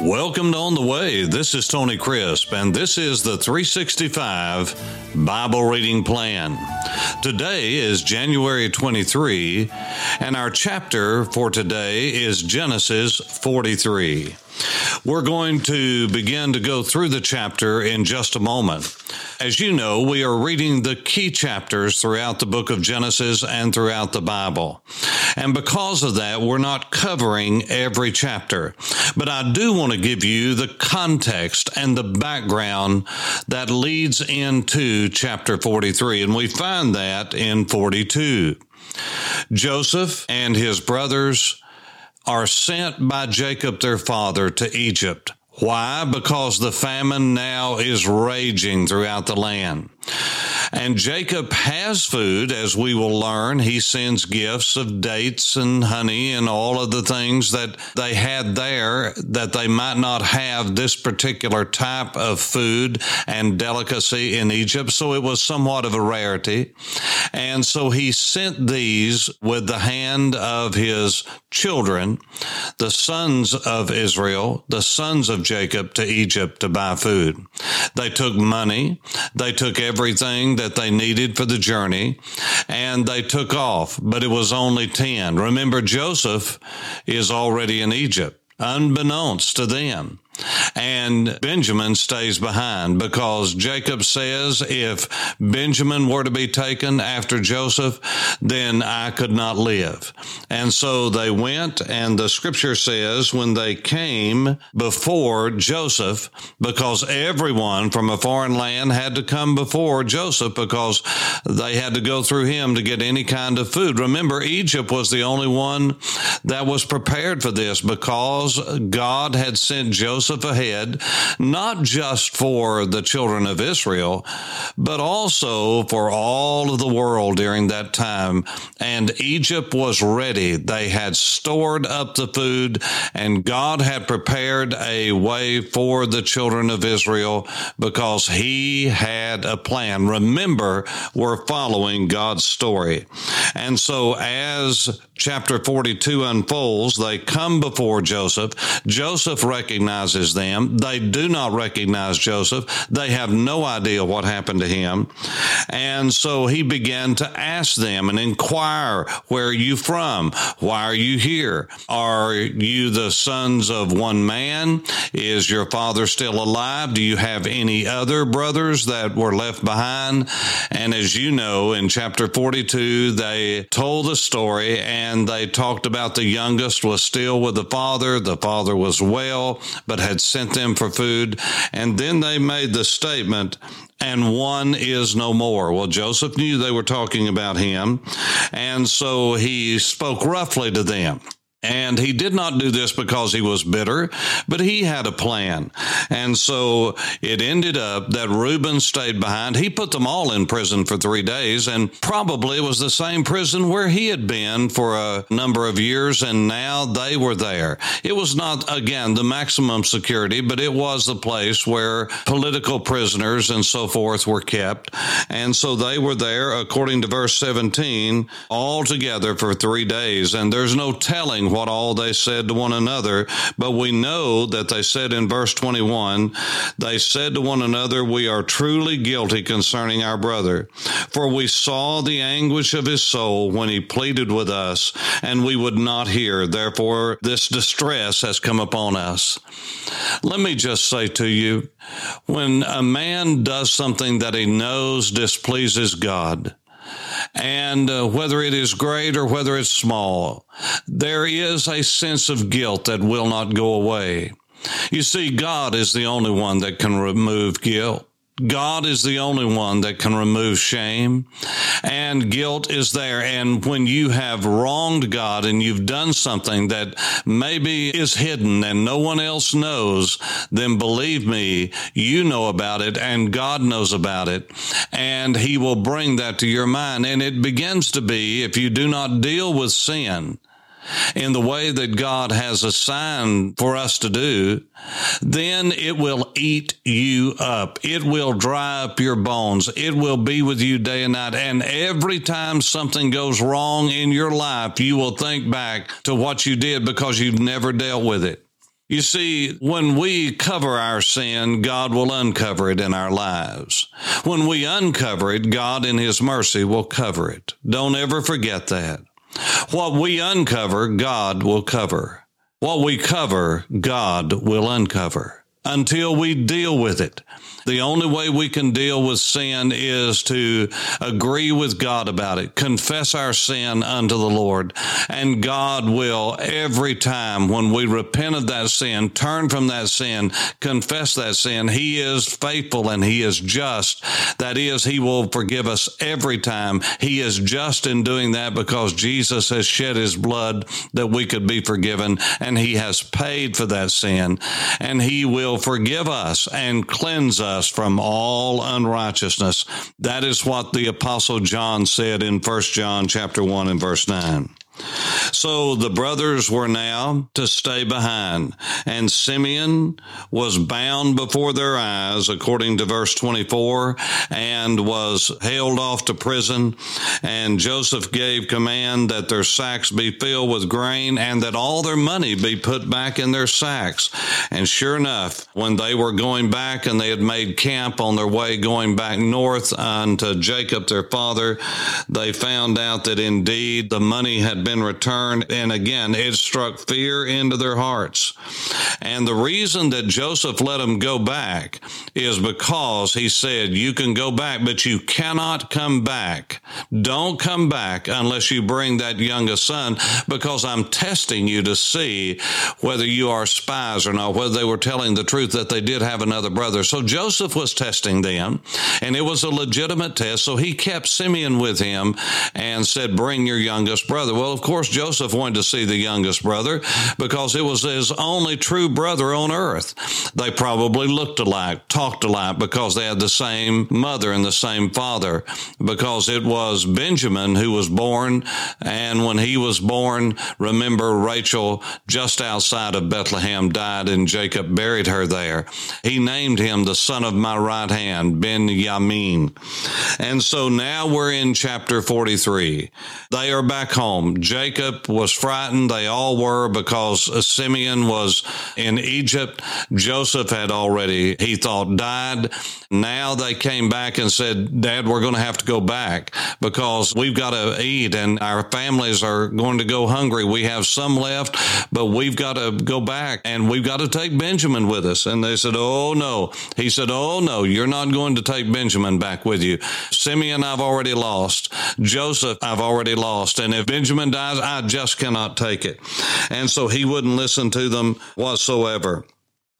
Welcome to On the Way. This is Tony Crisp, and this is the 365 Bible Reading Plan. Today is January 23, and our chapter for today is Genesis 43. We're going to begin to go through the chapter in just a moment. As you know, we are reading the key chapters throughout the book of Genesis and throughout the Bible. And because of that, we're not covering every chapter. But I do want to give you the context and the background that leads into chapter 43. And we find that in 42. Joseph and his brothers are sent by Jacob their father to Egypt. Why? Because the famine now is raging throughout the land. And Jacob has food, as we will learn. He sends gifts of dates and honey and all of the things that they had there that they might not have this particular type of food and delicacy in Egypt. So it was somewhat of a rarity. And so he sent these with the hand of his children, the sons of Israel, the sons of Jacob to Egypt to buy food. They took money. They took everything that they needed for the journey and they took off, but it was only 10. Remember, Joseph is already in Egypt, unbeknownst to them. And Benjamin stays behind because Jacob says if Benjamin were to be taken after Joseph, then I could not live. And so they went, and the scripture says when they came before Joseph, because everyone from a foreign land had to come before Joseph because they had to go through him to get any kind of food. Remember, Egypt was the only one that was prepared for this because God had sent Joseph Joseph ahead, not just for the children of Israel, but also for all of the world during that time. And Egypt was ready. They had stored up the food and God had prepared a way for the children of Israel because he had a plan. Remember, we're following God's story. And so as chapter 42 unfolds, they come before Joseph. Joseph recognizes them. They do not recognize Joseph. They have no idea what happened to him. And so he began to ask them and inquire, where are you from? Why are you here? Are you the sons of one man? Is your father still alive? Do you have any other brothers that were left behind? And as you know, in chapter 42, they told the story and they talked about the youngest was still with the father. The father was well, but had sent them for food. And then they made the statement, and one is no more. Well, Joseph knew they were talking about him. And so he spoke roughly to them. And he did not do this because he was bitter, but he had a plan. And so it ended up that Reuben stayed behind. He put them all in prison for three days, and probably was the same prison where he had been for a number of years, and now they were there. It was not, again, the maximum security, but it was the place where political prisoners and so forth were kept. And so they were there, according to verse 17, all together for three days. And there's no telling what all they said to one another, but we know that they said in verse 21, they said to one another, We are truly guilty concerning our brother, for we saw the anguish of his soul when he pleaded with us, and we would not hear. Therefore, this distress has come upon us. Let me just say to you, when a man does something that he knows displeases God, and uh, whether it is great or whether it's small, there is a sense of guilt that will not go away. You see, God is the only one that can remove guilt. God is the only one that can remove shame and guilt is there. And when you have wronged God and you've done something that maybe is hidden and no one else knows, then believe me, you know about it and God knows about it and he will bring that to your mind. And it begins to be if you do not deal with sin, in the way that God has assigned for us to do, then it will eat you up. It will dry up your bones. It will be with you day and night. And every time something goes wrong in your life, you will think back to what you did because you've never dealt with it. You see, when we cover our sin, God will uncover it in our lives. When we uncover it, God in His mercy will cover it. Don't ever forget that. What we uncover, God will cover. What we cover, God will uncover until we deal with it. The only way we can deal with sin is to agree with God about it, confess our sin unto the Lord, and God will every time when we repent of that sin, turn from that sin, confess that sin, He is faithful and He is just. That is, He will forgive us every time. He is just in doing that because Jesus has shed His blood that we could be forgiven and He has paid for that sin and He will forgive us and cleanse us us from all unrighteousness. That is what the apostle John said in 1 John chapter 1 and verse 9. So the brothers were now to stay behind, and Simeon was bound before their eyes, according to verse 24, and was hailed off to prison. And Joseph gave command that their sacks be filled with grain and that all their money be put back in their sacks. And sure enough, when they were going back and they had made camp on their way going back north unto Jacob their father, they found out that indeed the money had been returned. And again, it struck fear into their hearts. And the reason that Joseph let them go back is because he said, You can go back, but you cannot come back. Don't come back unless you bring that youngest son, because I'm testing you to see whether you are spies or not, whether they were telling the truth that they did have another brother. So Joseph was testing them, and it was a legitimate test. So he kept Simeon with him and said, Bring your youngest brother. Well, of course, Joseph wanted to see the youngest brother because it was his only true brother on earth. They probably looked alike, talked alike because they had the same mother and the same father because it was Benjamin who was born. And when he was born, remember Rachel just outside of Bethlehem died and Jacob buried her there. He named him the son of my right hand, Ben Yamin. And so now we're in chapter 43. They are back home. Jacob was frightened. They all were because Simeon was in Egypt. Joseph had already, he thought, died. Now they came back and said, Dad, we're going to have to go back because we've got to eat and our families are going to go hungry. We have some left, but we've got to go back and we've got to take Benjamin with us. And they said, Oh, no. He said, Oh, no, you're not going to take Benjamin back with you. Simeon, I've already lost. Joseph, I've already lost. And if Benjamin dies, I just cannot take it. And so he wouldn't listen to them whatsoever.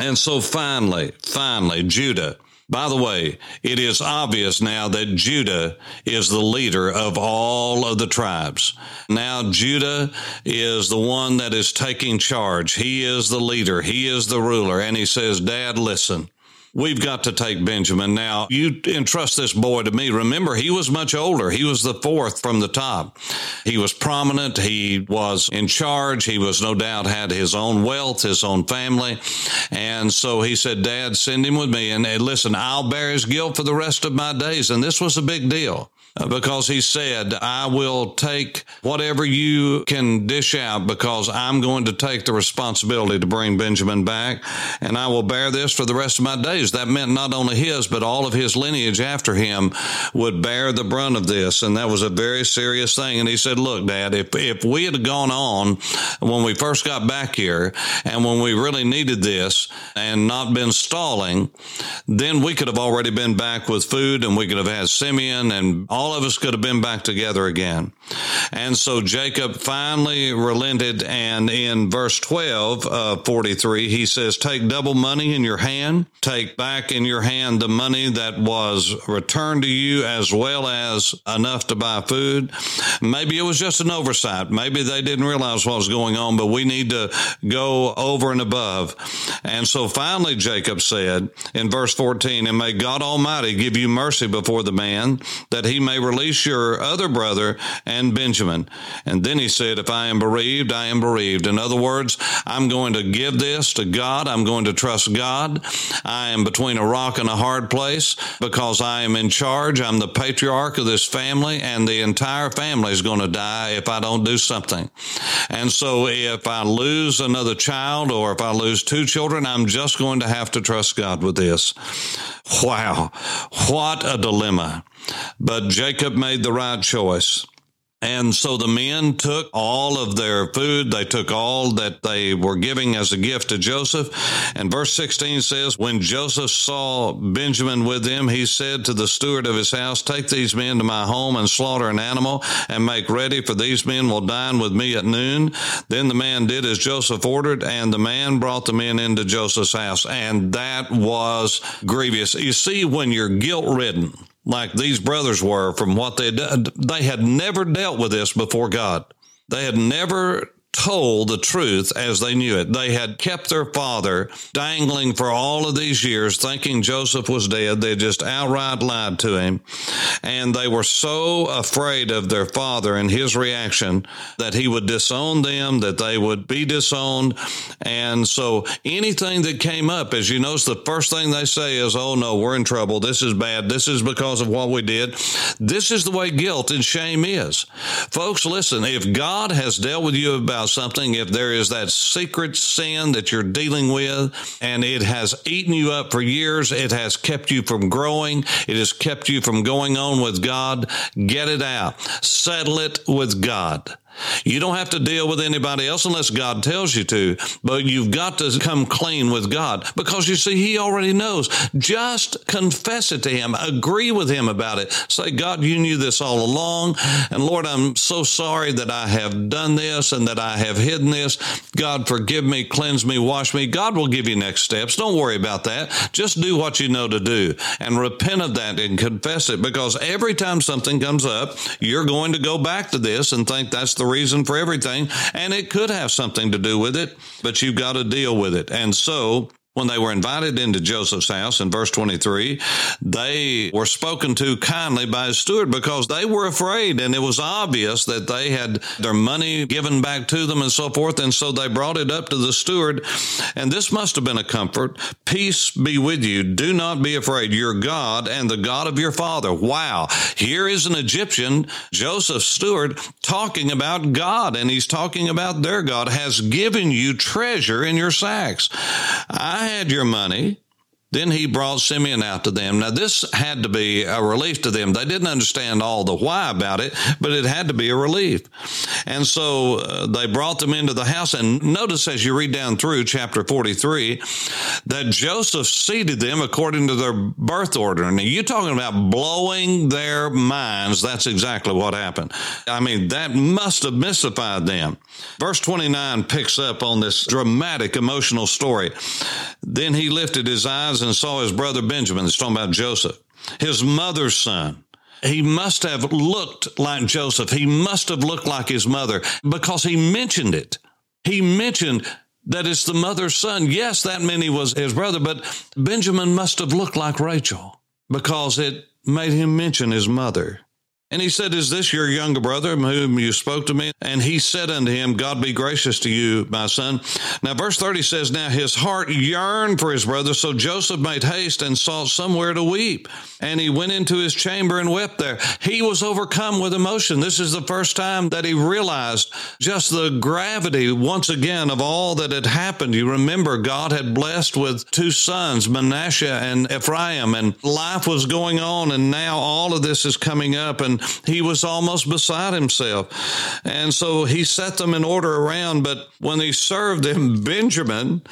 And so finally, finally, Judah by the way, it is obvious now that Judah is the leader of all of the tribes. Now, Judah is the one that is taking charge. He is the leader. He is the ruler. And he says, Dad, listen. We've got to take Benjamin. Now, you entrust this boy to me. Remember, he was much older. He was the fourth from the top. He was prominent. He was in charge. He was no doubt had his own wealth, his own family. And so he said, Dad, send him with me. And listen, I'll bear his guilt for the rest of my days. And this was a big deal because he said, I will take whatever you can dish out because I'm going to take the responsibility to bring Benjamin back and I will bear this for the rest of my days. That meant not only his, but all of his lineage after him would bear the brunt of this. And that was a very serious thing. And he said, look, dad, if, if we had gone on when we first got back here and when we really needed this and not been stalling, then we could have already been back with food and we could have had Simeon and all all of us could have been back together again. And so Jacob finally relented. And in verse 12 of 43, he says, Take double money in your hand, take back in your hand the money that was returned to you, as well as enough to buy food. Maybe it was just an oversight. Maybe they didn't realize what was going on, but we need to go over and above. And so finally, Jacob said in verse 14, And may God Almighty give you mercy before the man, that he may release your other brother and Benjamin. And then he said, If I am bereaved, I am bereaved. In other words, I'm going to give this to God. I'm going to trust God. I am between a rock and a hard place because I am in charge. I'm the patriarch of this family, and the entire family is going to die if I don't do something. And so if I lose another child or if I lose two children, I'm just going to have to trust God with this. Wow. What a dilemma. But Jacob made the right choice. And so the men took all of their food. They took all that they were giving as a gift to Joseph. And verse 16 says, When Joseph saw Benjamin with them, he said to the steward of his house, Take these men to my home and slaughter an animal and make ready, for these men will dine with me at noon. Then the man did as Joseph ordered, and the man brought the men into Joseph's house. And that was grievous. You see, when you're guilt ridden, like these brothers were from what they. They had never dealt with this before God. They had never told the truth as they knew it. They had kept their father dangling for all of these years, thinking Joseph was dead. They just outright lied to him. And they were so afraid of their father and his reaction that he would disown them, that they would be disowned. And so anything that came up, as you notice, the first thing they say is, Oh no, we're in trouble. This is bad. This is because of what we did. This is the way guilt and shame is. Folks, listen, if God has dealt with you about about something, if there is that secret sin that you're dealing with and it has eaten you up for years, it has kept you from growing, it has kept you from going on with God, get it out. Settle it with God. You don't have to deal with anybody else unless God tells you to, but you've got to come clean with God because you see, He already knows. Just confess it to Him, agree with Him about it. Say, God, you knew this all along. And Lord, I'm so sorry that I have done this and that I have hidden this. God, forgive me, cleanse me, wash me. God will give you next steps. Don't worry about that. Just do what you know to do and repent of that and confess it because every time something comes up, you're going to go back to this and think that's the reason for everything, and it could have something to do with it, but you've got to deal with it. And so when they were invited into Joseph's house in verse 23, they were spoken to kindly by his steward because they were afraid and it was obvious that they had their money given back to them and so forth. And so they brought it up to the steward. And this must have been a comfort. Peace be with you. Do not be afraid. Your God and the God of your father. Wow. Here is an Egyptian, Joseph's steward, talking about God and he's talking about their God has given you treasure in your sacks. I had your money. Then he brought Simeon out to them. Now, this had to be a relief to them. They didn't understand all the why about it, but it had to be a relief. And so uh, they brought them into the house. And notice as you read down through chapter 43 that Joseph seated them according to their birth order. Now, you're talking about blowing their minds. That's exactly what happened. I mean, that must have mystified them. Verse 29 picks up on this dramatic emotional story. Then he lifted his eyes and saw his brother Benjamin. It's talking about Joseph, his mother's son. He must have looked like Joseph. He must have looked like his mother because he mentioned it. He mentioned that it's the mother's son. Yes, that he was his brother, but Benjamin must have looked like Rachel because it made him mention his mother. And he said, Is this your younger brother whom you spoke to me? And he said unto him, God be gracious to you, my son. Now, verse 30 says, Now his heart yearned for his brother, so Joseph made haste and sought somewhere to weep. And he went into his chamber and wept there. He was overcome with emotion. This is the first time that he realized just the gravity, once again, of all that had happened. You remember, God had blessed with two sons, Manasseh and Ephraim, and life was going on, and now all of this is coming up. And he was almost beside himself. And so he set them in order around. But when he served them, Benjamin,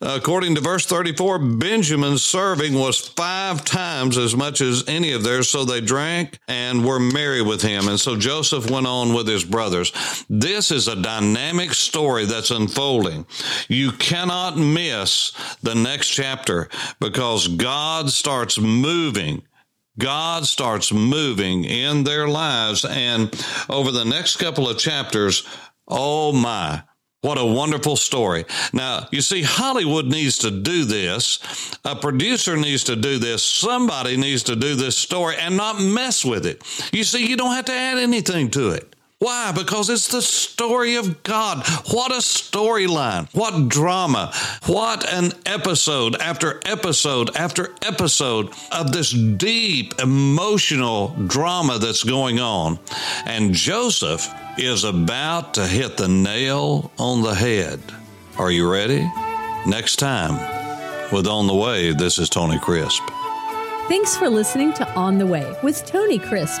according to verse 34, Benjamin's serving was five times as much as any of theirs. So they drank and were merry with him. And so Joseph went on with his brothers. This is a dynamic story that's unfolding. You cannot miss the next chapter because God starts moving God starts moving in their lives. And over the next couple of chapters, oh my, what a wonderful story. Now, you see, Hollywood needs to do this. A producer needs to do this. Somebody needs to do this story and not mess with it. You see, you don't have to add anything to it. Why? Because it's the story of God. What a storyline. What drama. What an episode after episode after episode of this deep emotional drama that's going on. And Joseph is about to hit the nail on the head. Are you ready? Next time with On the Way, this is Tony Crisp. Thanks for listening to On the Way with Tony Crisp.